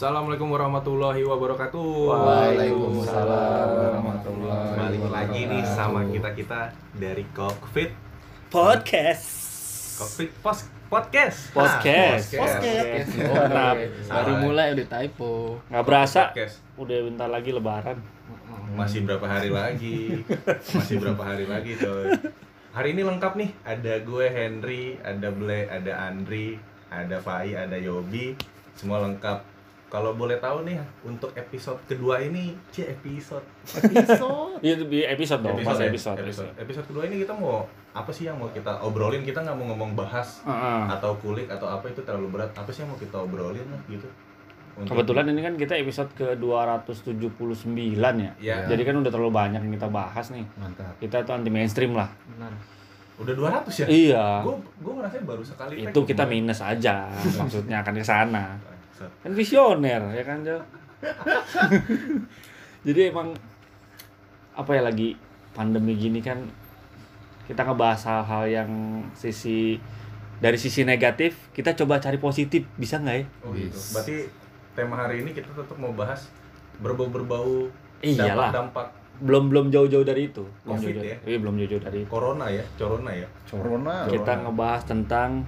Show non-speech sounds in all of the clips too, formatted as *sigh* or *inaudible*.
Assalamualaikum warahmatullahi wabarakatuh. Waalaikumsalam warahmatullahi Balik lagi nih sama kita kita dari Cockpit podcast Cockpit Pos Podcast. Podcast. Ah, Podcast. Oh, kenapa? Baru mulai udah typo. nggak berasa Podcast. udah bentar lagi lebaran Masih berapa hari lagi? Masih berapa hari lagi coy? Hari ini lengkap nih. Ada gue Henry, ada Ble, ada Andri, ada Fai, ada Yobi. Semua lengkap. Kalau boleh tahu nih untuk episode kedua ini, cie episode. Episode. itu di episode dong pas ya? episode. episode. Episode kedua ini kita mau apa sih yang mau kita obrolin? Kita nggak mau ngomong bahas Heeh. atau kulik atau apa itu terlalu berat. Apa sih yang mau kita obrolin lah gitu? Untuk- kebetulan ini kan kita episode ke 279 ya. Ya. Jadi kan udah terlalu banyak yang kita bahas nih. Mantap. kita tuh anti mainstream lah. Benar. udah 200 ya? Iya. Gue gue ngerasa baru sekali itu kita minus aja maksudnya akan ke sana Bangsat. kan visioner ya kan Jo? *laughs* Jadi emang apa ya lagi pandemi gini kan kita ngebahas hal-hal yang sisi dari sisi negatif kita coba cari positif. Bisa nggak ya? Oh gitu. Yes. berarti tema hari ini kita tetap mau bahas berbau-berbau iyalah. dampak-dampak. Belum belum jauh-jauh dari itu. Belum Covid jauh ya? iya belum jauh-jauh dari itu. Corona ya? Corona ya? Corona. kita ngebahas tentang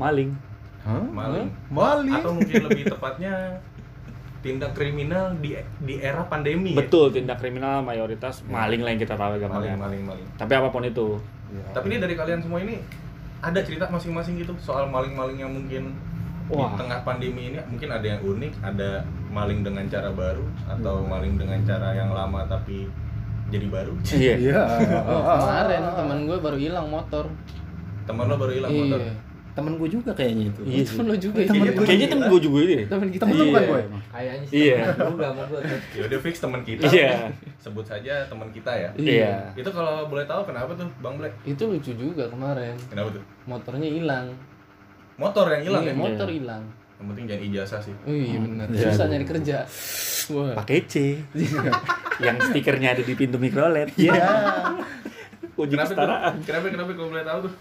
maling Maling Maling. atau mungkin lebih tepatnya tindak kriminal di di era pandemi ya? betul tindak kriminal mayoritas maling lah yang kita tahu ya maling gampangnya maling maling tapi apa pun itu Tapi ini dari kalian semua ini ada cerita masing-masing gitu soal maling-maling yang mungkin Wah. di tengah pandemi ini mungkin ada yang unik, ada maling dengan cara baru atau maling dengan cara yang lama tapi jadi baru. iya Iya. Oh, kemarin teman gue baru hilang motor. Teman lo baru hilang motor. Iya. Temen gue juga kayaknya itu. Iya. Temen lo juga Temen iya. gue kayaknya temen gue juga ini Temen kita. Temen Iya. bukan gue emang. Kayaknya sih Iya. temen juga mau gue. Ya udah fix teman kita. Iya. Sebut saja teman kita ya. iya Itu kalau boleh tahu kenapa tuh, Bang Black? Itu lucu juga kemarin. Kenapa tuh? Motornya hilang. Motor yang hilang Iya, ya? motor hilang. Yang penting jangan ijazah sih. Oh iya benar. Iya. Susah nyari kerja. Wah. pakai C *laughs* yang stikernya ada di pintu mikrolet iya uji Kenapa Kenapa kenapa kalau boleh tahu tuh?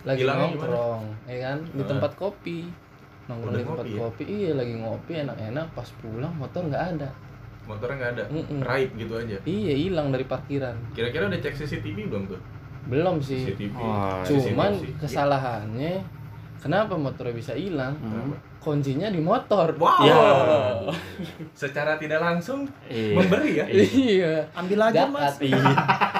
Lagi Hilangnya nongkrong, ya kan? Di Ah. tempat kopi. Nongkrong Udah di tempat ngopi ya? kopi. Iya, lagi ngopi enak-enak pas pulang motor nggak ada. Motornya nggak ada. Mm-mm. Raib gitu aja. Iya, hilang dari parkiran. Kira-kira udah cek CCTV belum tuh? Belum sih. CCTV. Oh, Cuman CCTV. kesalahannya kenapa motornya bisa hilang? Hmm. Kuncinya di motor. Wow. Ya. Secara tidak langsung Iya. memberi ya. Iya. Ambil aja Jakat. mas. iya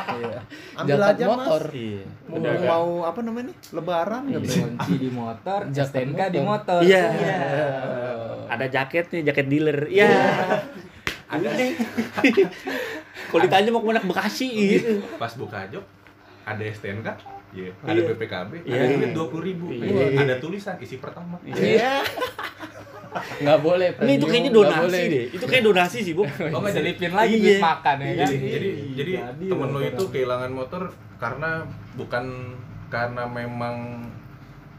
Iya. Ambil Jakat aja motor. mas. iya Mau, Udah mau apa namanya nih? Lebaran nggak bisa. Kunci di motor, *laughs* STNK di motor. Iya. Oh. ada jaket nih jaket dealer iya ada *laughs* deh kalau ditanya mau ke mana ke Bekasi gitu Pas buka job ada STNK, iya. ada Iya. BPKB, ada Iya. duit dua puluh ribu, Iya. ada tulisan isi pertama. Iya. Nggak boleh. ini itu kayaknya donasi boleh. deh itu kayak donasi sih bu *laughs* Oh nggak jadi Selipin lagi Iya. duit makan ya kan. jadi jadi jadi temen lo motor. itu kehilangan motor karena bukan karena memang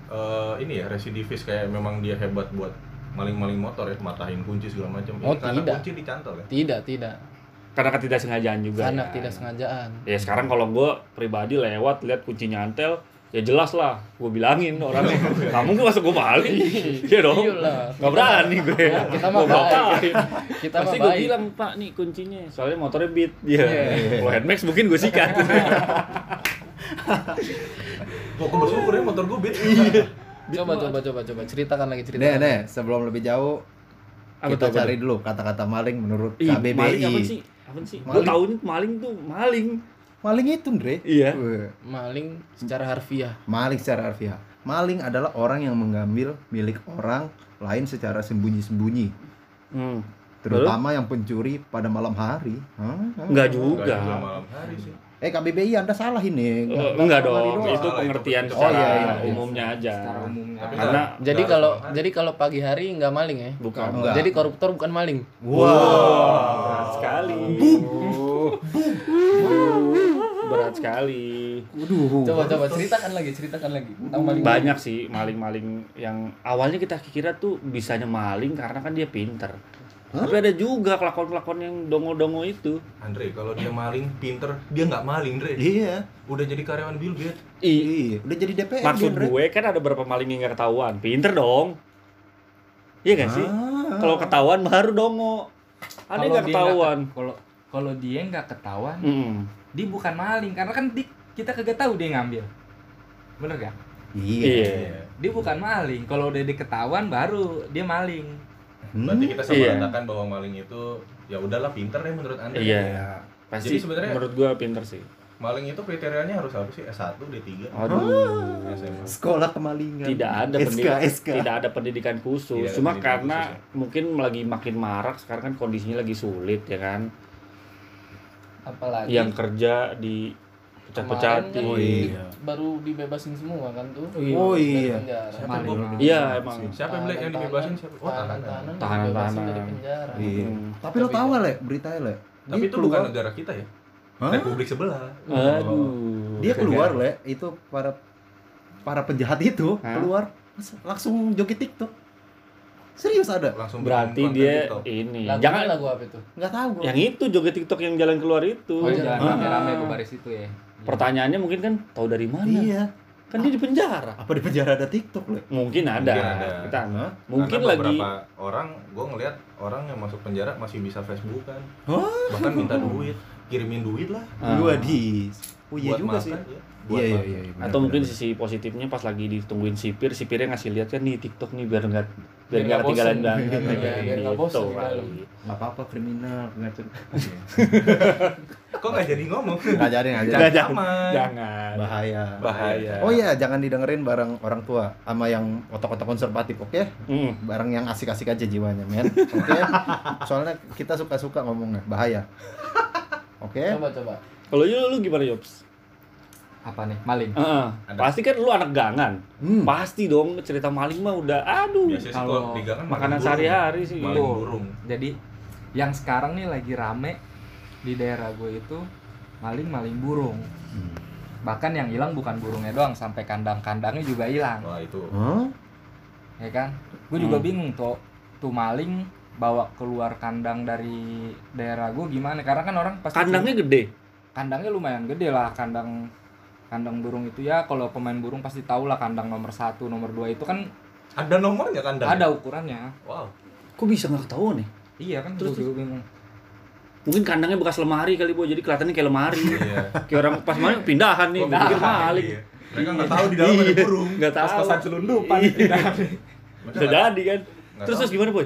eh, ini ya residivis kayak memang dia hebat buat maling-maling motor ya matahin kunci segala macam Oh, karena tidak. kunci dicantol ya Tidak, tidak. Karena ketidaksengajaan juga Karena ya. tidak sengajaan. ya sekarang kalau gue pribadi lewat lihat kunci nyantel ya jelas lah gue bilangin orangnya nggak mungkin masuk gue balik iya dong Iyalah. nggak berani gue Ya, kita Gua ngapain? Kita pasti gue baik. bilang pak nih kuncinya soalnya motornya beat iya Iya. kalau headmax mungkin gue sikat *laughs* Kok gue bersyukur ya motor gue beat Coba, coba, coba, coba. Ceritakan lagi, Nih, ceritakan. nih, sebelum lebih jauh kita cari dulu kata-kata maling menurut KBBI. maling apa sih apa sih gue Maling. tahu ini maling tuh maling Maling itu, Andre. iya Weh, Maling secara harfiah. Maling secara harfiah. Maling adalah orang yang mengambil milik orang lain secara sembunyi-sembunyi, hmm. terutama yang pencuri pada malam hari. Hah? enggak Enggak juga juga malam hari sih Eh KBBI Anda salah ini. Eh, enggak hari dong, itu pengertian itu. secara Oh, iya, iya. umumnya aja. Secara umumnya. Tapi Karena nggak- Jadi kalau jadi kalau pagi hari nggak maling ya? bukan. Enggak. Jadi koruptor bukan maling. Wow, berat sekali. Berat sekali. Waduh. Coba coba ceritakan lagi, ceritakan lagi tentang maling. Banyak sih maling-maling yang awalnya kita kira tuh bisanya maling karena kan dia pinter. Tapi ada juga kelakuan-kelakuan yang dongo-dongo itu. Andre kalau dia maling pinter dia nggak maling Andre Iya. udah jadi karyawan Bill Gates Iya, udah jadi DPR maksud dia, gue kan ada beberapa maling yang nggak ketahuan. Pinter dong. Iya gak sih? Ah, Kalau ketahuan baru dongo. Ada Kalau nggak dia ketahuan? ke- Kalau kalau dia nggak ketahuan, Mm. dia bukan maling karena kan di, kita kagak tahu dia ngambil. Bener gak? Iya. Iya. Dia bukan maling. Kalau udah diketahuan baru dia maling. Berarti kita sama Iya. katakan bahwa maling itu ya udahlah pinter deh menurut anda. Iya. Pasti Jadi sebenarnya- menurut gua pinter sih. Maling itu kriterianya harus apa sih? S1, D3, Aduh. SMA. Sekolah kemalingan. Tidak ada SK, pendidikan, SK. tidak ada pendidikan khusus. Tidak Cuma pendidikan karena khusus, ya. mungkin lagi makin marak sekarang kan kondisinya lagi sulit ya kan. apalagi Yang kerja di pecah-pecahin. kemarin kan Oh, iya. baru dibebasin semua kan tuh Oh, iya. penjara. Siapa Maling. Bob? Iya emang. Siapa yang beli yang dibebasin siapa? Oh, tahanan. tahanan Tahanan, tahanan. dari penjara Iya. Hmm. Tapi lo tahu le beritanya le. Tapi Dia itu bukan negara kita ya? Hah? Republik sebelah. Aduh. Dia keluar le itu para para penjahat itu Hah? keluar langsung joget TikTok. Serius ada? Langsung Berarti dia TikTok. ini. lagu Jangan lagu apa itu Nggak tahu gua. yang itu joget TikTok yang jalan keluar itu. Oh, jangan Ah. rame-rame ke baris itu ya. Pertanyaannya mungkin kan tahu dari mana? Iya. Kan dia di penjara. Apa di penjara ada TikTok le? Mungkin ada. Mungkin ada. Kita Hah? mungkin Karena lagi beberapa orang gue ngelihat orang yang masuk penjara masih bisa Facebookan Hah? bahkan minta duit kirimin duit lah Ah. Gua di. Oh iya buat juga makan, sih. ya. Buat Iya iya iya. benar, atau mungkin benar. sisi positifnya pas lagi ditungguin sipir sipirnya ngasih lihat kan nih TikTok nih biar nggak biar nggak ketinggalan bosen. banget Iya, biar Gitu nggak apa-apa kriminal ngacun. *laughs* kok nggak jadi ngomong Nggak jadi nggak jadi. Jangan jangan Bahaya. bahaya Oh iya, jangan didengerin bareng orang tua sama yang otak-otak konservatif, oke? Hmm. Bareng yang asik-asik aja jiwanya, men. Oke? *laughs* Soalnya kita suka-suka ngomongnya, bahaya. Oke? coba coba kalau lu lu gimana Yops Apa nih? Maling. Heeh. Ada. pasti kan lu anak gangan Hmm. pasti dong cerita maling mah udah aduh biasanya Kalau di kan makanan sehari-hari sih burung. maling burung Jadi yang sekarang nih lagi rame di daerah gue itu maling-maling burung. Bahkan yang hilang bukan burungnya doang, sampai kandang-kandangnya juga hilang, wah itu Hah? ya kan? Gue juga Hmm. bingung tuh, tuh maling bawa keluar kandang dari daerah gue gimana? Karena kan orang pasti kandangnya gede? Kandangnya lumayan gede lah kandang kandang burung itu ya. Kalau pemain burung pasti tahu lah kandang nomor satu nomor dua itu kan ada nomornya kan ada ukurannya. Wow. Kok bisa nggak ketahuan nih? Iya kan Terus- terus juga bingung. Mungkin kandangnya bekas lemari kali bu. Jadi kelihatannya kayak lemari. Iya. Kayak orang pas maling pindahan nih gue pindahan? maling Iya. mereka nggak tahu di dalam ada Iya. burung. Nggak tahu. Kos-kosan selundupan Iya. pindahan. Mereka bisa jadi kan? Terus tahu. terus gimana boy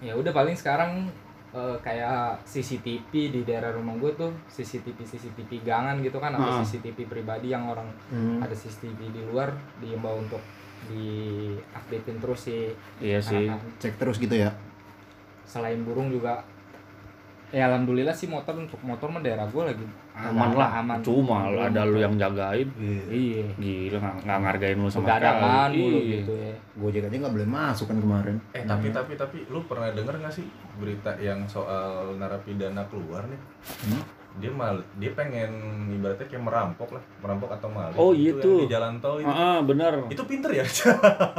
ya udah paling sekarang eh, kayak CCTV di daerah rumah gue tuh CCTV CCTV gangan gitu kan Ah. atau CCTV pribadi yang orang Hmm. ada CCTV di luar diimbau untuk diaktifin terus sih iya sih Anak-anak. Cek terus gitu ya. selain burung juga ya alhamdulillah sih motor untuk motor mah daerah gue lagi aman lah. Aman. Cuma Belum ada lu yang jagain. Iya. Gila nggak ngargain lu sama sekali. mulu Iya. gitu ya. Gojek aja nggak boleh masuk kan kemarin. eh tapi tapi tapi lu pernah denger nggak sih berita yang soal narapidana keluar nih? Hmm? dia mal dia pengen ibaratnya kayak merampok lah merampok atau maling Oh, Itu iya yang tuh. di jalan tol itu, Ah, bener. Itu pinter ya? *laughs*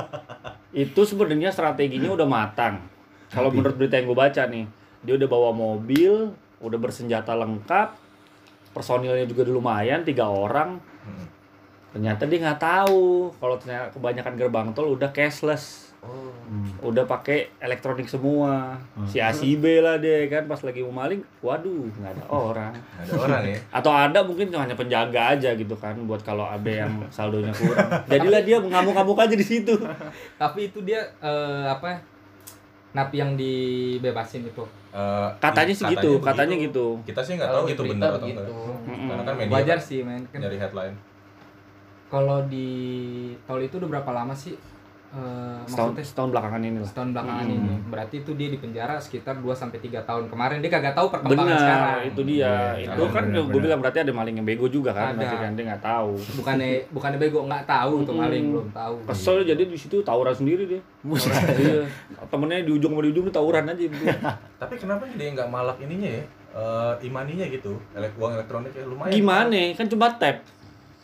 Itu sebenarnya strateginya udah matang. Kalau menurut berita yang gue baca nih dia udah bawa mobil udah bersenjata lengkap personilnya juga lumayan tiga orang. Hmm. ternyata dia nggak tahu kalau ternyata kebanyakan gerbang tol udah cashless. Oh. Udah pakai elektronik semua. Si A si B lah dia kan? Pas lagi mau maling waduh nggak ada orang. *laughs* Ada orang ya? Atau ada mungkin hanya penjaga aja gitu kan buat kalau ada yang saldonya kurang. Jadilah dia mengamuk-ngamuk aja di situ. *laughs* Tapi itu dia eh, apa napi yang dibebasin itu? Eh, katanya i- sih gitu begitu. katanya gitu. kita sih nggak tahu itu benar atau enggak. karena kan media wajar kan sih men. Kan nyari headline. kalau di tol itu udah berapa lama sih Eh, setahun maksudnya setahun belakangan ini lah. setahun belakangan Hmm. ini. Berarti itu dia di penjara sekitar 2 sampai tiga tahun. Kemarin dia kagak tahu perkembangan sekarang. benar itu dia. Iya, itu iya, kan benar, gue benar. bilang berarti ada maling yang bego juga kan Ada. berarti kan dia nggak tahu. Bukannya bukannya bego nggak tahu tuh Mm-mm. maling belum tahu. Kesel jadi di situ tawuran sendiri dia. *laughs* Iya. Temennya di ujung sama di ujung dia tawuran aja. *laughs* Tapi kenapa dia nggak malak ininya ya? Eh, imaninya gitu Elek uang elektronik ya lumayan. Gimana? Kan cuma tap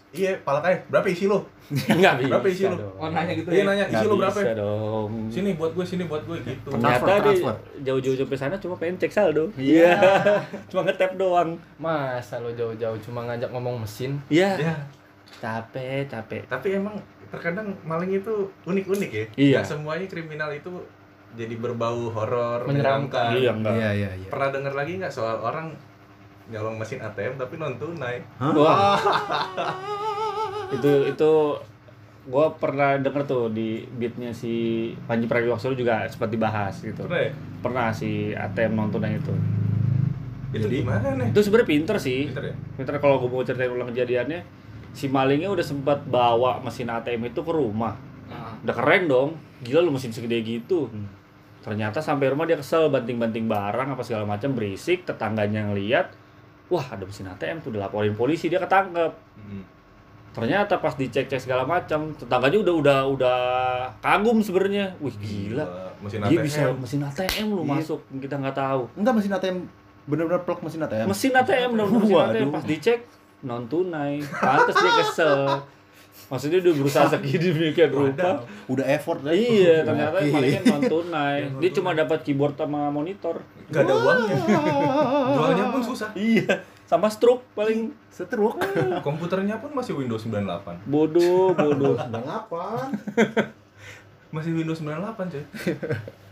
iya palak aja berapa isi lo nggak bisa Berapa isi lu? dong. oh nanya gitu iya ya nanya isi lo berapa bisa ya? dong sini buat gue sini buat gue gitu ternyata transfer. jauh-jauh sampai sana cuma pengen cek saldo Iya. *laughs* cuma ngetap doang masa lo jauh-jauh cuma ngajak ngomong mesin iya ya capek capek tapi emang terkadang maling itu unik-unik ya Iya. Nggak semuanya kriminal itu jadi berbau horor, Menyeramkan. Iya enggak. Iya iya iya. Pernah denger lagi nggak soal orang nyolong mesin ATM tapi non tunai? Wah. *laughs* itu itu gua pernah denger tuh di beatnya si Panji Pragiwaksono juga sempat dibahas gitu. Pernah ya? Pernah si ATM nonton yang itu. Itu Jadi- gimana nih? Itu sebenarnya pinter sih. Pinter ya? Pinter kalau gue mau ceritain ulang kejadiannya, si malingnya udah sempat bawa mesin ATM itu ke rumah. Nah, Udah keren dong. Gila lu mesin segede gitu. Hmm. Ternyata sampai rumah dia kesel banting-banting barang apa segala macam berisik, tetangganya ngeliat, wah ada mesin ATM tuh udah laporin polisi dia ketangkep. Mm. Ternyata pas dicek-cek segala macam, tetangganya udah udah udah kagum sebenarnya. Wih gila. Mesin Dia ATM. bisa mesin ATM lu Iya. masuk, kita nggak tahu. Enggak mesin ATM bener-bener plug mesin ATM. Mesin ATM bener mesin ATM pas dicek non tunai. Pantes dia kesel. *laughs* Maksudnya dia berusaha sedemikian rupa. Udah effort dah. Iya, ternyata malingnya non tunai. Dia cuma dapat keyboard sama monitor. Gak ada uangnya. Jualnya pun susah. Iya, sama stroke paling Setruk. *laughs* Komputernya pun masih Windows 98. bodoh, bodoh. *laughs* apa? Masih Windows 98, coy. *laughs*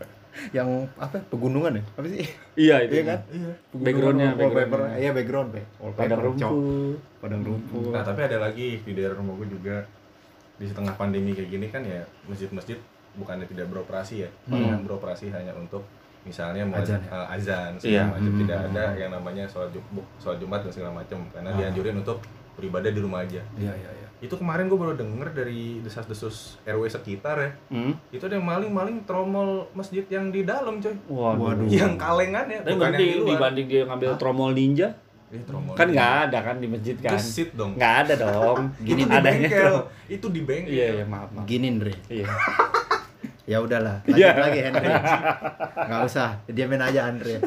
Yang apa? Pegunungan ya? Apa sih? iya itu Iya kan? Iya. Backgroundnya, Wallpaper. backgroundnya. Iya background, Pe. Padang rumput. Padang rumput. Nah, tapi ada lagi di daerah rumah gue juga di setengah pandemi kayak gini kan ya masjid-masjid bukannya tidak beroperasi ya, Hmm. yang beroperasi hanya untuk misalnya mau Azan azan, ya? azan Iya. segala macam Hmm. tidak ada yang namanya sholat jumat, sholat jumat dan segala macam karena Ah. dianjurin untuk beribadah di rumah aja. Iya, iya, iya. Itu kemarin gue baru denger dari desas-desus RW sekitar ya, Hmm. itu ada yang maling-maling tromol masjid yang di dalam coy, Waduh. Waduh. yang kalengan ya, Tapi bukan yang di dibanding dia ngambil tromol ninja, Eh, tromol kan nggak ada kan di masjid kan? Gesit dong. Nggak ada dong. *laughs* Itu di adanya bengkel. Itu di bengkel. Iya, iya, maaf, maaf. Gini, Andre. Iya. *laughs* Ya udahlah, lanjut Iya. lagi Henry. Enggak usah, diamin aja Andre.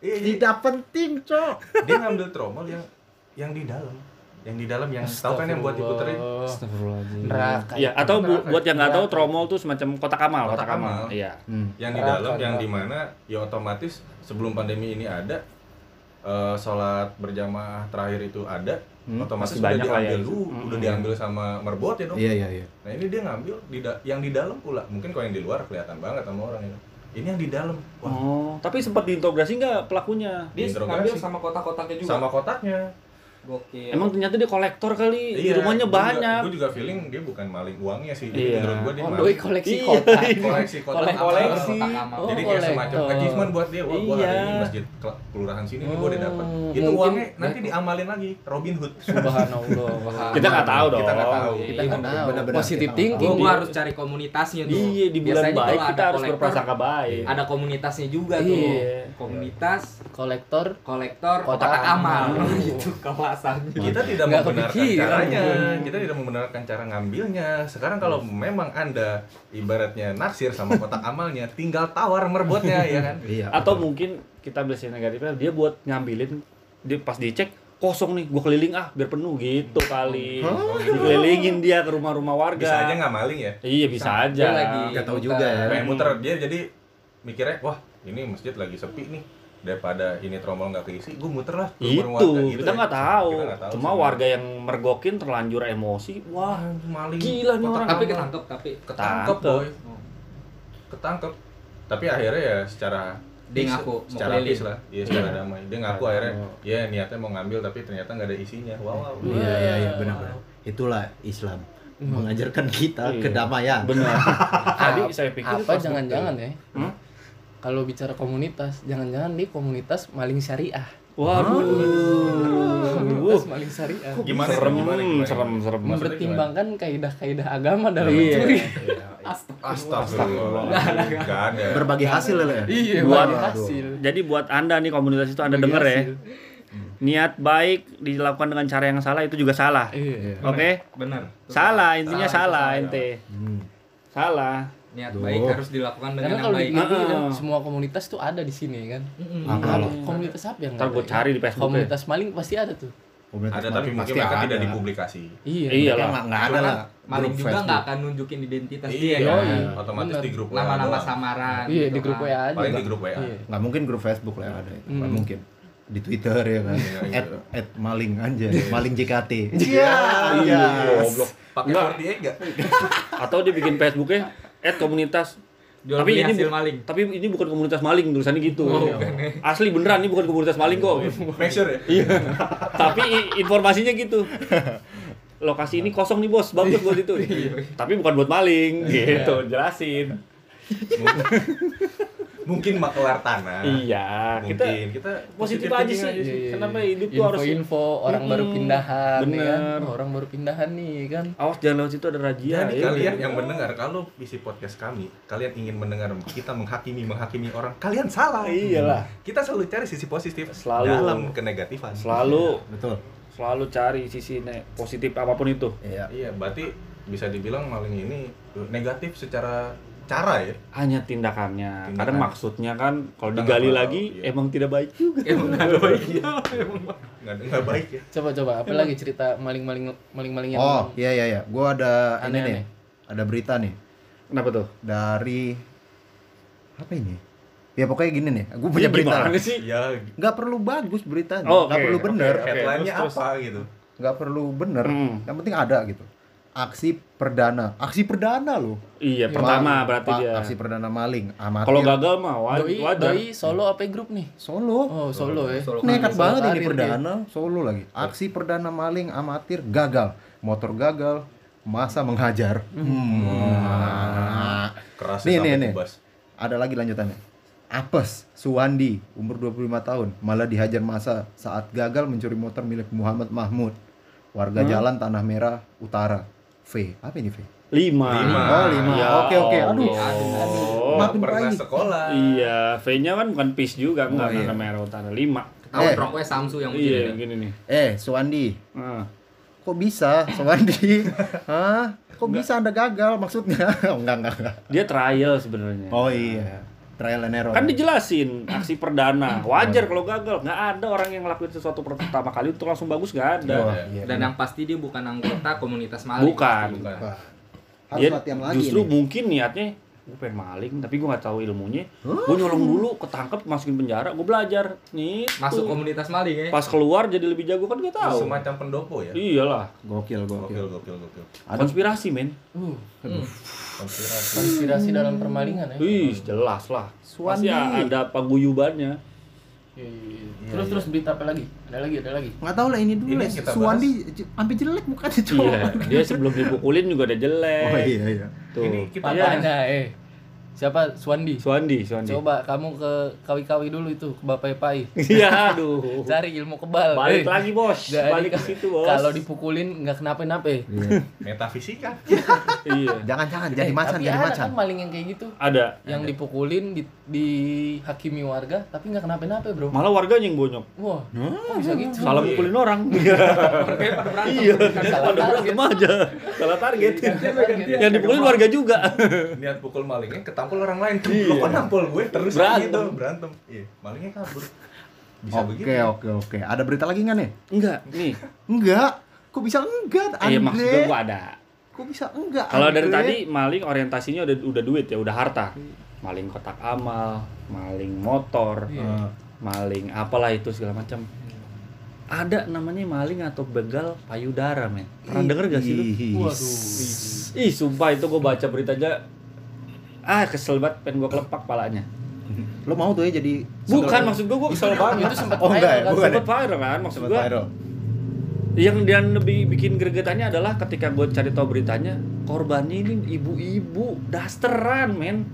Iya, iya. Tidak penting, Cok. dia ngambil tromol yang yang di dalam yang di dalam yang tahu kan yang buat diputerin. Neraka. Iya, atau bu- buat yang nggak tahu tromol tuh semacam kotak amal, Kotak kotak amal. Iya. Hmm. yang di dalam yang di mana ya otomatis sebelum pandemi ini ada eh, sholat berjamaah terakhir itu ada Hmm, otomatis pasti udah banyak lah ya diambil itu. dulu Hmm. udah diambil sama merbot ya dong Iya, iya, iya. nah ini dia ngambil di da- yang di dalam pula mungkin kalau yang di luar kelihatan banget sama orang itu ini yang di dalam wah Oh, tapi sempat diinterogasi nggak pelakunya? dia ngambil sama kotak-kotaknya juga. sama kotaknya Gokil. Emang ternyata dia kolektor kali, di rumahnya gue juga- banyak. gue juga feeling dia bukan maling uangnya sih Iya. menurut gue dia Oh, maling. doi koleksi Iya. kotak. koleksi kotak Kolek- amal. koleksi. Oh, jadi kayak semacam achievement buat dia wah gua hari Iya. ini masjid ke- kelurahan sini nih gua udah dapat Hmm, itu uangnya nanti diamalin lagi Robin Hood Subhanallah. Kita nggak tahu dong. kita nggak tahu Kita nggak tahu. Benar-benar Positif thinking. Gua harus cari komunitasnya tuh. Iya, di bulan Biasanya baik kita ada harus berprasangka baik. Ada komunitasnya juga tuh. Iya. Komunitas kolektor kolektor Kotak amal. amal. *laughs* itu kelasannya. kita tidak Nggak membenarkan kepikiran. caranya kita tidak membenarkan cara ngambilnya sekarang kalau memang anda ibaratnya naksir sama kotak *laughs* amalnya tinggal tawar merbotnya ya kan *laughs* Iya. Atau betul. mungkin kita ambil sisi negatifnya dia buat ngambilin dia pas dicek kosong nih, gua keliling ah biar penuh gitu kali. Oh. Dikelilingin dia ke rumah-rumah warga. bisa aja nggak maling ya Iya bisa aja. Dia lagi Nggak tahu juga ya. kayak muter dia jadi mikirnya wah ini masjid lagi sepi nih daripada ini tromol nggak keisi gue muter lah Itu warga gitu kita ya. nggak tahu. Kita nggak tahu Cuma sih. warga yang mergokin terlanjur emosi. Wah, maling Gila nih orang. Tapi ketangkep tapi ketangkep Ketangkep. boy ketangkep tapi akhirnya ya secara Dia ngaku secara peace lah iya secara damai dia ngaku Iya. akhirnya ya niatnya mau ngambil tapi ternyata nggak ada isinya wow, wow. Iya, iya, iya, benar-benar. Itulah Islam. Mengajarkan kita Iya. kedamaian. benar. *laughs* Tadi saya pikir apa jangan-jangan ya? Hmm? Kalau bicara komunitas, jangan-jangan nih komunitas maling syariah. Waduh. Komunitas maling syariah. gimana serem, gimana, gimana? serem, serem. Maksudnya Mempertimbangkan kaidah-kaidah agama dalam Iya. mencuri. Astagfirullah nggak ada Berbagi hasil ya. Iya, Buat- hasil. Jadi buat anda nih komunitas itu anda Bagi denger ya. Niat baik dilakukan dengan cara yang salah itu juga salah. Iya. Oke? benar. Salah, intinya Salah, ente. Hmm. Salah. Niat Duh. baik harus dilakukan dengan Karena yang kalau baik. dipikir kan Heeh. semua komunitas tuh ada di sini kan. Ada lo? komunitas apa yang Ntar gue cari di Facebook ya. Komunitas maling pasti ada tuh. Komunitas ada tapi mungkin mereka ada. tidak dipublikasi Iya. Iya lah. nggak nggak ada lah. Maling juga nggak akan nunjukin identitas dia iya kan. Yoi. otomatis Bener. di grup WA Nama-nama samaran. Iya gitu di grup kan. WA aja. paling di grup WA Iya. Nggak mungkin grup Facebook lah yang ada itu. Nggak Hmm. mungkin. Di Twitter ya kan. Iya, iya. At, at maling aja. Maling JKT. Iya, Iya. goblok. pakai Nggak. 48 nggak Atau dia bikin Facebooknya at komunitas Jual Tapi beli ini hasil maling. Tapi ini bukan komunitas maling tulisannya gitu. Oh, bukan ya. Asli beneran ini bukan komunitas maling kok. Make sure ya. Iya. Tapi informasinya gitu. Lokasi ini kosong nih bos, bagus buat itu. Tapi bukan buat maling, gitu. Jelasin. Mungkin makelar tanah. Iya, kita Mungkin kita positif positive aja sih. Iya, iya, Kenapa hidup tuh harus info-info orang baru pindahan ya Bener. kan? orang baru pindahan nih kan awas jangan lewat situ ada razia. Jadi ya. kalian yang mendengar kalau isi podcast kami, kalian ingin mendengar kita menghakimi menghakimi orang, kalian salah. Iyalah. Kita selalu cari sisi positif Selalu. dalam kenegatifan. Selalu Betul. selalu cari sisi ne- positif apa pun itu. Iya. Iya, berarti bisa dibilang maling ini negatif secara cara ya. Hanya tindakannya. Tindakan. Kadang maksudnya kan kalau digali nggak lagi iya. emang tidak baik juga. Emang nggak baik ya. *laughs* Nggak nggak baik ya. coba coba apa lagi cerita maling-maling maling-maling yang Oh, iya iya iya. Gua ada ini Aneh-aneh. nih. Ada berita nih Kenapa tuh? dari apa ini? Ya pokoknya gini nih. Gue punya Ini berita. gimana sih? Ya Nggak perlu bagus beritanya. Oh, Nggak oke, perlu bener. headline-nya terus, apa gitu. Nggak perlu bener. Hmm. Yang penting ada gitu. Aksi perdana. Aksi perdana loh. Iya, pertama Maling. berarti dia. Aksi perdana maling. Amatir. Kalau gagal mah doi wajar. doi solo apa grup nih Solo. oh solo ya Solo. Nekat Solo banget ini perdana, solo lagi. Aksi perdana maling amatir gagal, motor gagal, masa menghajar. Hmm. Keras Nih, nih, nih. kubas. Ada lagi lanjutannya. Apes Suwandi, umur 25 tahun, malah dihajar masa saat gagal mencuri motor milik Muhammad Mahmud, warga jalan Tanah Merah Utara. V, apa ini V? Lima. Lima. Oh, lima. Ya Oke, oke. Aduh. Allah. Makin pernah baik. sekolah. Iya, V-nya kan bukan PIS juga, enggak Oh, iya. karena merah utara. Lima. Tahu Eh. rokoknya Samsu yang Iya, begini. gini nih. Eh, Suwandi, Nah, kok bisa Suwandi? *laughs* Hah? Kok bisa Anda gagal maksudnya? *laughs* Oh, enggak, enggak, enggak. dia trial sebenarnya. Oh iya. Trial and error. Kan dijelasin aksi perdana. Wajar kalau gagal. Nggak ada orang yang ngelakuin sesuatu pertama kali untuk langsung bagus nggak ada. Oh, iya, Dan benar. yang pasti dia bukan anggota komunitas maling. Bukan. Bukan. Wah, harus Dia latihan lagi justru nih. mungkin niatnya gue pengen maling tapi gue nggak tahu ilmunya gue nyolong dulu ketangkep masukin penjara gue belajar nih Masuk komunitas maling ya. pas keluar jadi lebih jago kan gak tahu Semacam pendopo ya. iyalah Gokil, Gokil, gokil. gokil, gokil. konspirasi men uh Hmm. Konspirasi. konspirasi dalam permalingan ya Ih, jelas lah Suwandi. pasti ada paguyubannya Iya, iya, iya. terus terus berita apa lagi? Ada lagi ada lagi? Nggak tahu lah ini dulu Ini kita Suwandi sampai jelek mukanya cowok. iya dia sebelum dipukulin juga udah jelek. Oh iya iya. tuh. Ini kita papanya eh siapa? Swandi Suandi Suandi coba kamu ke kawi-kawi dulu itu ke bapak Pai iya aduh. *laughs* Cari ilmu kebal. Balik Eh, lagi bos. jadi balik ke situ bos. Kalau dipukulin nggak kenapa-napa. Iya. *laughs* metafisika. *laughs* iya. Jangan-jangan jadi Eh, macan, tapi jadi ada macan. kan maling yang kayak gitu. Ada yang dipukulin di, dihakimi warga tapi nggak kenapa-napa bro. Malah warga yang bonyok. Wah kok bisa gitu? Salah Iya. mukulin orang iya. salah pada berantem aja salah target. Target. yang dipukulin warga juga. Niat pukul malingnya ketampul orang lain. Lo kok nampol gue terus Berantem. gitu, berantem. Iya, malingnya kabur. Bisa Oke begitu. oke oke. Ada berita lagi nggak nih? enggak nih Enggak. Kok bisa enggak? iya Andre? maksud gue ada Kok bisa enggak? kalau dari tadi maling orientasinya udah udah duit ya udah harta maling kotak amal maling motor Iya. maling apalah itu segala macam ada namanya maling atau begal payudara men pernah denger gak sih lu waduh ih sumpah itu gue baca berita aja ah kesel banget pengen gue kelepak palanya. Lo mau tuh ya jadi bukan maksud gue gue kesel banget. Itu sempat Oh, ya? viral kan Bukan ya? sempat viral kan maksud gue yang dan lebih bikin gregetannya adalah ketika gue cari tahu beritanya korbannya ini ibu-ibu dasteran men.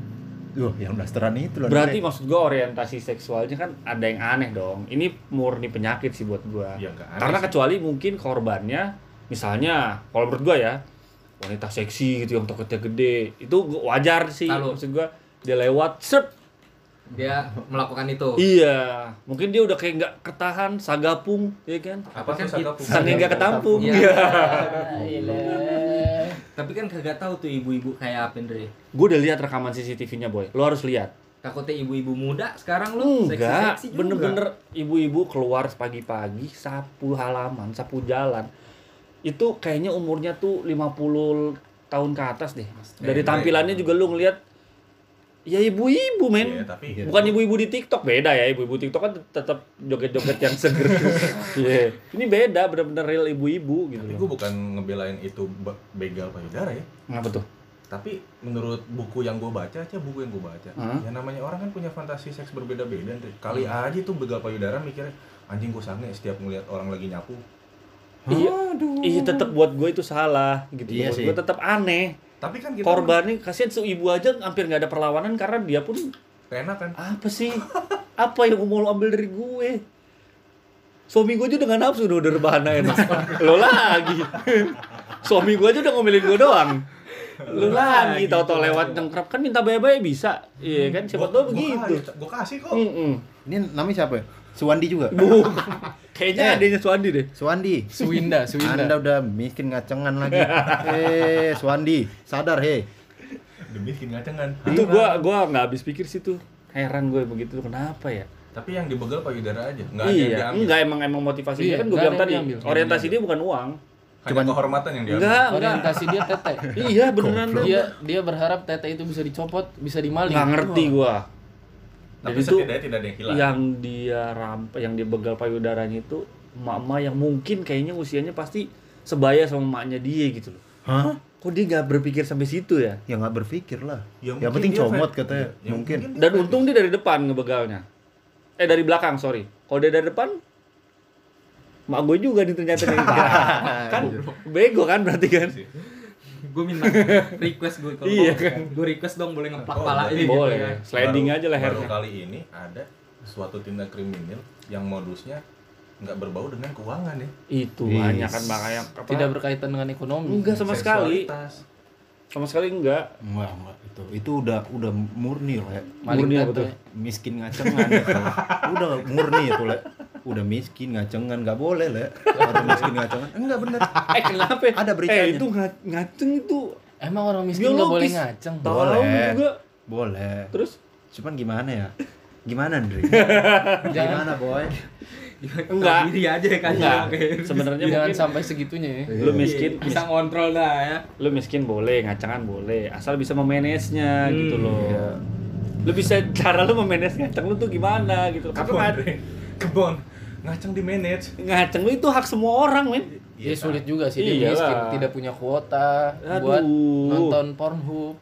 Duh, yang dasteran itu loh. berarti maksud gue orientasi seksualnya kan ada yang aneh dong. Ini murni penyakit sih buat gue aneh karena sih. kecuali mungkin korbannya misalnya kalau menurut gue ya wanita seksi gitu yang toketnya gede itu gua- wajar sih Lalu. maksud gue dia lewat set Dia melakukan itu. iya mungkin dia udah kayak nggak ketahan sagapung ya kan Apa Kan tuh sagapung? saking nggak ketampung Iya. Gila. *laughs* Tapi kan kagak tahu tuh ibu-ibu kayak apa Andre. gue udah lihat rekaman CCTV-nya boy lo harus lihat Takutnya ibu-ibu muda sekarang lu enggak bener-bener ibu-ibu keluar pagi-pagi sapu halaman sapu jalan itu kayaknya umurnya tuh 50 tahun ke atas deh dari Eh, tampilannya juga lu ngeliat ya ibu-ibu men. Iya, tapi bukan ibu-ibu di TikTok beda ya. Ibu-ibu TikTok kan tetap joget-joget yang *laughs* seger Iya. ini beda bener-bener real ibu-ibu gitu Tapi gue bukan ngebelain itu be- begal payudara ya. Kenapa tuh? tapi menurut buku yang gue baca aja buku yang gue baca Hah? yang namanya orang kan punya fantasi seks berbeda-beda. Kali aja tuh begal payudara mikirnya anjing gue sange setiap ngeliat orang lagi nyapu Iya, iya tetap buat gue itu salah gitu. Iya buat gue tetap aneh. tapi kan kita Korban nih kasihan si ibu aja hampir nggak ada perlawanan karena dia pun enak kan apa sih? apa yang mau lo ambil dari gue? Suami gue aja dengan nafsu udah udah rebahan enak. lo *laughs* lagi. Suami gue aja udah ngomelin gue doang. Lo lagi tau-tau lewat nengkrap kan minta bayar-bayar bisa. Iya kan siapa tahu begitu. gue kasih kok Mm-mm. Ini namanya siapa ya? Suwandi juga. *laughs* kayaknya Eh. adanya Suandi deh. Suwandi. Suwinda, Suwinda. Anda udah miskin ngacengan lagi. *laughs* eh, Suwandi, sadar he. demi bikin ngacengan Itu gua gua nggak habis pikir sih tuh. Heran gue begitu kenapa ya? tapi yang dibegal payudara aja nggak ada yang iya, diambil enggak emang emang motivasi dia Iya, kan gue bilang tadi diambil. orientasi dia bukan uang. hanya Cuman- kehormatan yang diambil Enggak, enggak. Orientasi dia tete. Iya beneran. Dia dia berharap tete itu bisa dicopot, bisa dimaling. Nggak ngerti gua. Tapi Jadi itu setidaknya tidak ada yang hilang yang dia ramp yang dia begal payudaranya itu emak-emak yang mungkin kayaknya usianya pasti sebaya sama emaknya dia gitu loh. Hah? Kok dia nggak berpikir sampai situ ya? Ya nggak berpikir lah. Ya, yang mungkin penting dia comot katanya. Ya, mungkin. dia Dan untung dia dari depan ngebegalnya. Eh dari belakang, sorry. Kalau dia dari depan mak gue juga nih ternyata *laughs* kan bego kan berarti kan? Gue minta request gue kalau Iya kan gue request dong boleh ngeplak Oh, pala ini boleh. gitu ya. Sliding Baru- aja lehernya. baru kali ini ada suatu tindak kriminal yang modusnya nggak berbau dengan keuangan ya Itu Yes. banyak kan makanya apa? Tidak berkaitan dengan ekonomi. enggak sama sekali. Sama sekali enggak. Enggak, enggak. Itu itu udah udah murni lah. ya. Murni apa tuh? Miskin ngacengan *laughs* udah murni itu, Le. Udah miskin ngacengan nggak boleh, Le. *laughs* Ada miskin ngacengan. Enggak bener. *laughs* Eh kenapa? Ada beritanya. Eh itu nga- ngaceng itu. Emang orang miskin nggak boleh ngaceng. Boleh. juga. Boleh. Terus Cuman gimana ya? Gimana, Andre? *laughs* Gimana, boy? Enggak. diri aja kan enggak. oke. Sebenarnya Jangan mungkin sampai segitunya ya. lu miskin, bisa ngontrol dah ya lu miskin boleh, ngacangan boleh, asal bisa memanage-nya Hmm, gitu loh. iya. Lu bisa cara lu memanage ngaceng lu tuh gimana gitu. Karena kebon kebon ngaceng di manage ngaceng lu itu hak semua orang, men. Ya sulit juga sih dia Iyalah. miskin, tidak punya kuota Aduh. buat nonton Pornhub.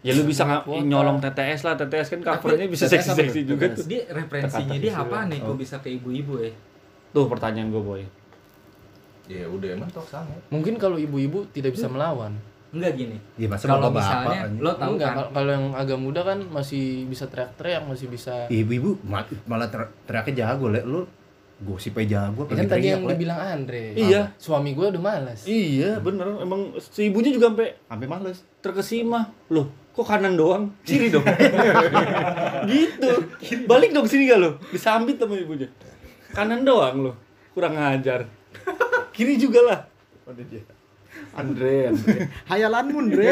Ya lu bisa nyolong TTS lah, TTS kan covernya bisa TTS apa seksi-seksi juga TTS. tuh. dia referensinya dia apa ya. nih Oh. gue bisa ke ibu-ibu ya Tuh pertanyaan gue, boy. ya udah emang tok sange Mungkin kalau ibu-ibu tidak bisa melawan. enggak gini Ya masa kalau bapak-bapak, misalnya anjing. lo tahu Enggak, kan kal- kalau yang agak muda kan masih bisa teriak-teriak, masih bisa Ibu-ibu ma- malah ter- teriaknya jago, Le. Lu gosip aja jago Ya kan tadi yang dibilang Andre. Iya. Suami gue udah malas. Iya, bener. Emang si ibunya juga sampai Sampai males. terkesima. Loh, kok kanan doang? Kiri dong. *laughs* gitu. Balik dong sini gak lo? Disambit sama ibunya. Kanan doang lo. Kurang ngajar. Kiri juga lah. Andre, Andre. Hayalanmu, Andre.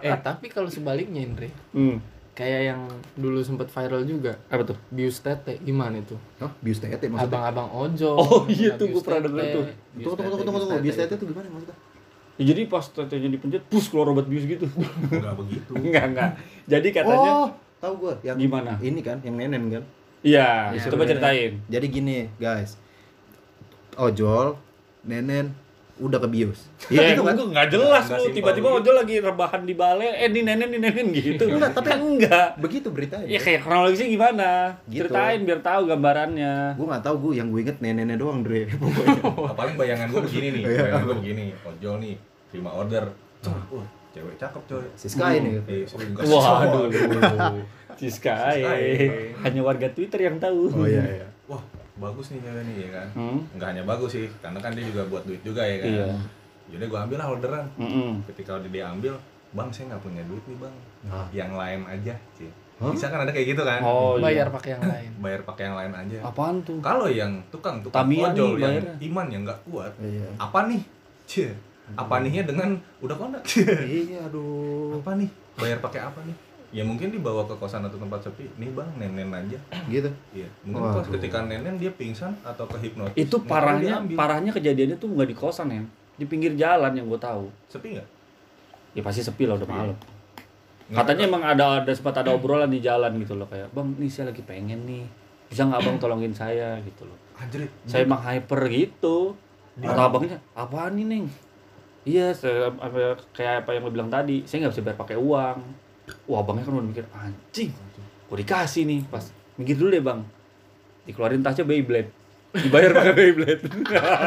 Eh, tapi kalau sebaliknya Andre, Hmm. Kayak yang dulu sempat viral juga, Apa tuh? bius tete gimana itu? Oh, bius tete maksudnya. Abang-abang ojol. Oh, iya tuh, gua pernah denger tuh. Tunggu, tunggu, tunggu, tunggu, tunggu. bius tete. tuh gimana maksudnya? Ya, jadi pas tetenya dipencet, pus keluar obat bius gitu. *laughs* nggak begitu enggak, enggak. Jadi katanya Oh, tahu gua yang Gimana? Ini kan, yang nenen kan. Iya, Ya, coba ceritain. Jadi gini, guys. Ojol, nenen, udah ke bius. Ya, gitu kan? enggak, enggak jelas Enggak lu. Tiba-tiba gitu. ojol lagi rebahan di balai, eh di nenen, di nenen gitu. *laughs* Enggak, tapi- enggak. Begitu beritanya. Ya kayak kronologisnya gimana? Gitu. Ceritain biar tahu gambarannya. Gue nggak tahu gue yang gue inget nenennya doang Dre *laughs* pokoknya. Paling bayangan gue begini nih Iya. bayangan gue begini ojol nih terima order wah cewek cakep coy Siska ini. Eh. Waduh. *laughs* Waduh. Ciskai. Ciskai. Hanya warga Twitter yang tahu. Oh iya iya. wah bagus nih cewek nih ya kan Hmm. nggak hanya bagus sih karena kan dia juga buat duit juga ya kan Iya. jadi gue ambil lah orderan Mm-mm. ketika udah dia ambil bang saya nggak punya duit nih bang Nah. yang lain aja sih Hah? bisa kan ada kayak gitu kan Oh, Bayar iya. pakai yang lain. *laughs* bayar pakai yang lain aja Apaan tuh? kalau yang tukang tukang Tamiya ojol nih yang bayarnya. iman yang nggak kuat Iya. apa nih Cie. apa nihnya dengan udah kontak Iya aduh. apa nih bayar pakai apa nih ya mungkin dibawa ke kosan atau tempat sepi nih bang nenen aja Gitu. iya mungkin Waduh. pas ketika nenen dia pingsan atau kehipnotis Itu motornya parahnya, parahnya kejadiannya tuh nggak di kosan ya, di pinggir jalan yang gue tahu. sepi nggak Ya pasti sepi lah udah Iya. malam. Katanya emang ada ada sempat ada obrolan di jalan gitu loh kayak, bang, nih saya lagi pengen nih, bisa nggak bang tolongin saya gitu loh. anjrit Saya emang hyper gitu. Di- Kata abangnya, apaan nih neng? Iya, kayak apa yang lo bilang tadi, saya nggak bisa bayar pakai uang. Wah, abangnya kan udah mikir, anjing, gue dikasih nih. Pas, minggir dulu deh bang. Dikeluarin tasnya Beyblade. Dibayar pakai Beyblade.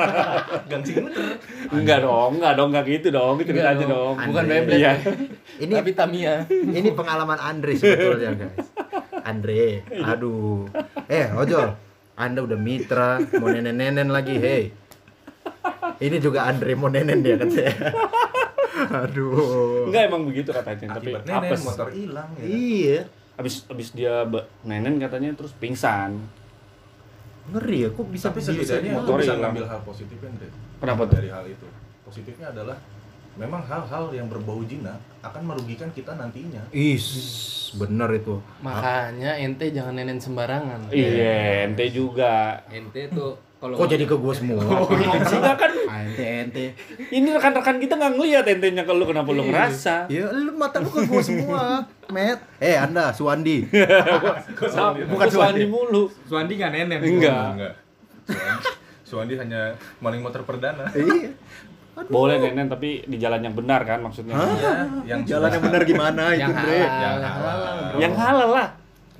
*laughs* Gangsing muter. enggak dong, enggak dong, enggak gitu dong. Itu Enggak ceritanya dong. dong. Bukan. Beyblade. Iya. Ini Tapi Tamiya. ini pengalaman Andre sebetulnya guys. Andre, aduh. Eh, Ojol, Anda udah mitra, mau nenen-nenen lagi, hei. Ini juga Andre mau nenen dia katanya. Aduh. Enggak emang begitu katanya, tapi Akibat nenen apes. motor hilang ya. Iya. Abis, abis dia nenen katanya terus pingsan. Ngeri ya, kok bisa Tapi bisa setidaknya motor bisa ngambil hal positifnya Andre. Kenapa tuh? Dari hal itu. Positifnya adalah memang hal-hal yang berbau zina akan merugikan kita nantinya. Is, bener itu. Makanya ente jangan nenen sembarangan. Iya, ente juga. ente tuh kalau Kok jadi ke gua semua? *laughs* Enggak kan, Ah, ente ente. ini rekan-rekan kita nggak ngeliat entenya kalau lu kenapa lu ngerasa. Ya, lu mata lu ke gua semua, Met. Eh, Anda, Suwandi. *laughs* Bukan Suwandi mulu. Suandi nggak nenen Enggak. Enggak. Suwandi, hanya maling motor perdana. Iya. Boleh nenen tapi di jalan yang benar kan maksudnya. Iya, yang Jalan yang benar gimana itu, Yang Bre? Yang halal. Yang halal lah.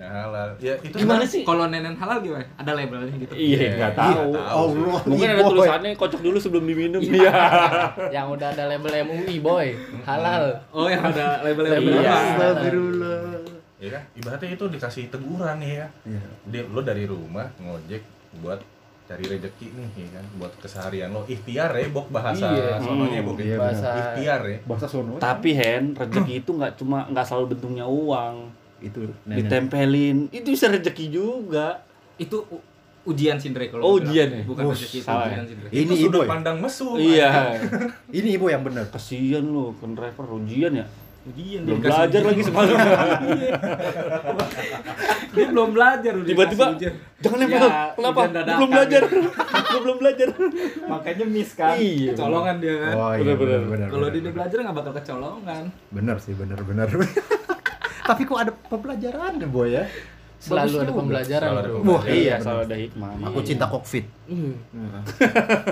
Halal. Ya itu Gimana sih? kalau nenen halal gimana ada labelnya gitu Iya, nggak tahu. Nggak tahu. Allah. Mungkin ada boy. tulisannya kocok dulu sebelum diminum. Iya. *laughs* Yang udah ada label MUI boy. Halal. oh yang ada label Iya. Astagfirullah. Ya kan? Ibaratnya itu dikasih teguran nih ya. Iya. Dia lo dari rumah ngojek buat cari rezeki nih ya kan buat keseharian lo ikhtiar ya bok bahasa Iya. sononya bok Iya, Bahasa ikhtiar ya Bahasa sono. Tapi Hen, rezeki itu nggak cuma nggak selalu bentuknya uang. Itu Ditempelin, itu bisa rezeki juga. itu ujian sindre kalau Oh, ujian ya? bukan Oh, rezeki itu salah ujian ya? sindre Ini itu ibu ya? pandang mesum Iya. *laughs* Ini ibu yang benar. Kasian lu, kan driver ujian ya. ujian Belum belajar ujian. lagi semalam. *laughs* dia belum belajar Tiba-tiba jangan Ya, nempel. Kenapa? belum belajar. gitu. *laughs* Gua belum belajar. makanya miss kan Iya, kecolongan dia kan Oh iya, Benar, benar. kalau dia belajar nggak bakal kecolongan Benar sih, benar, benar. Tapi kok ada pembelajaran deh, Boy ya? selalu Bagus ada pembelajaran Selalu ada bro. pembelajaran. Wah, Iya, iya, selalu ada hikmah. Aku cinta kokfit. Hmm.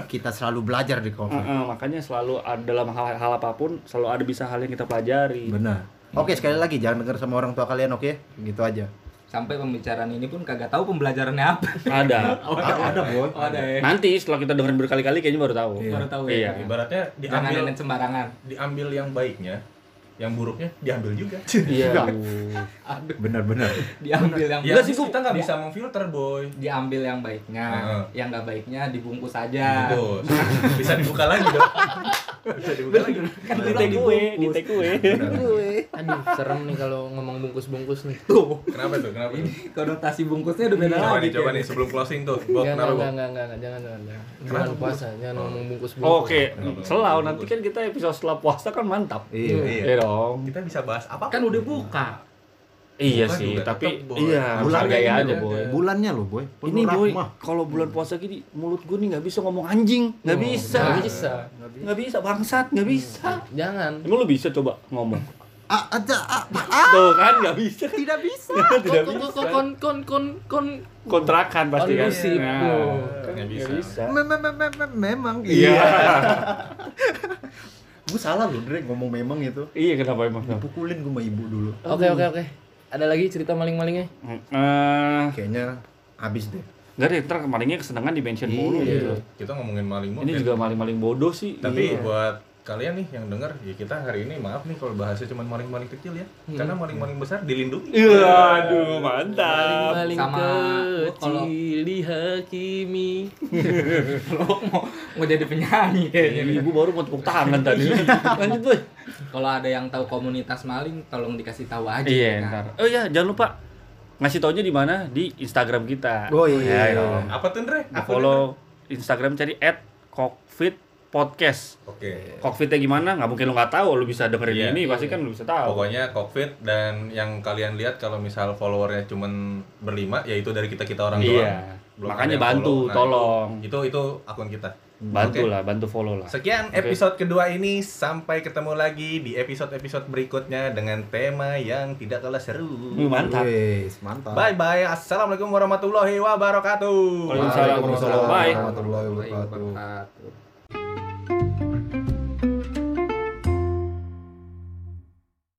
Kita selalu belajar di kokfit. Heeh, makanya selalu ada dalam hal, hal apa pun selalu ada bisa hal yang kita pelajari. Benar. Oke, sekali lagi jangan dengar sama orang tua kalian, oke? Gitu aja. sampai pembicaraan ini pun kagak tahu pembelajarannya apa Ada. Ah, *laughs* ada, Boy. oh, ada ya Nanti setelah kita dengerin berkali-kali kayaknya baru tahu. Iya. baru tahu Iya. ya ibaratnya jangan diambil sembarangan diambil yang baiknya yang buruknya diambil juga. *laughs* Iya. aduh. Benar, benar. diambil yang ya sih, kita nggak bisa memfilter boy. Diambil yang baiknya. Heeh. yang nggak baiknya dibungkus aja. Bungkus. bisa dibuka lagi dong. *laughs* Bisa dibuka lagi. Kan di take away, di take away. Aduh, serem nih kalau ngomong bungkus-bungkus nih. tuh kenapa tuh kenapa tuh konotasi bungkusnya udah beda coba lagi nih coba nih sebelum closing tuh Bok, Enggak, kenapa enggak, Bok? enggak, enggak, enggak, jangan, jangan, jangan. Kenapa? Jangan puasa, jangan ngomong bungkus-bungkus. Oke, Kenapa? selalu nanti kan kita episode setelah puasa kan mantap. Iya. Iya. Iya dong. kita bisa bahas apa kan udah buka Iya Bukan sih, juga, tapi tetep, Boy. iya Bulannya ini aja, loh, boy. Bulannya loh, Boy. Penuh Ini boy, kalau bulan puasa gini mulut gue nih nggak bisa ngomong anjing, nggak bisa, Nggak bisa. nggak bisa bangsat, nggak bisa. Jangan. Emang lu bisa coba ngomong? Ah, aja, ah, ah, Tuh kan nggak bisa, tidak bisa. *laughs* tidak Kon- bisa. kon- kon kon kon kon Kontrakan pasti kan. Kondusif, Nah, oh. kan Nggak bisa. bisa. Me- me- me- me- me- Memang. *laughs* Iya. Gue salah loh, Dre, ngomong memang itu. Iya kenapa emang? Dipukulin gue sama ibu dulu. Oke, oke, oke. Ada lagi cerita maling-malingnya? Eh, Kayaknya habis deh. nggak deh, ntar kemarinnya kesenangan di mention mulu Iya. gitu. kita ngomongin maling Ini juga maling-maling bodoh sih. tapi Iya. buat kalian nih yang denger ya kita hari ini maaf nih kalau bahasnya cuma maling-maling kecil ya karena maling-maling besar dilindungi Iya, aduh mantap. Maling sama kalau- kecil dihakimi. *laughs* lo mau mau jadi penyanyi kayaknya nih. Ibu baru mau tepuk tangan tadi. Lanjut, boy. kalau ada yang tahu komunitas maling tolong dikasih tahu aja Iya, kan? ntar. Oh iya, jangan lupa ngasih taunya di mana di Instagram kita. Oh, iya. Ya, dong. apa tuh Andre? Apa follow Instagram cari tuh, Andre? oke Cockfitnya gimana? Nggak mungkin lu nggak tahu, lu bisa dengerin Iya. ini pasti kan lu bisa tahu. Pokoknya cockpit dan yang kalian lihat kalau misal followernya cuman berlima ya itu dari kita kita orang Iya. doang. Belum Makanya bantu, follow. Nah, tolong. Itu, itu itu akun kita. Bantu Oke. lah, bantu follow lah. Sekian Oke. episode kedua ini sampai ketemu lagi di episode-episode berikutnya dengan tema yang tidak kalah seru. Mantap. Wes, mantap. Bye bye. Assalamualaikum warahmatullahi wabarakatuh. Waalaikumsalam warahmatullahi. Bye. wabarakatuh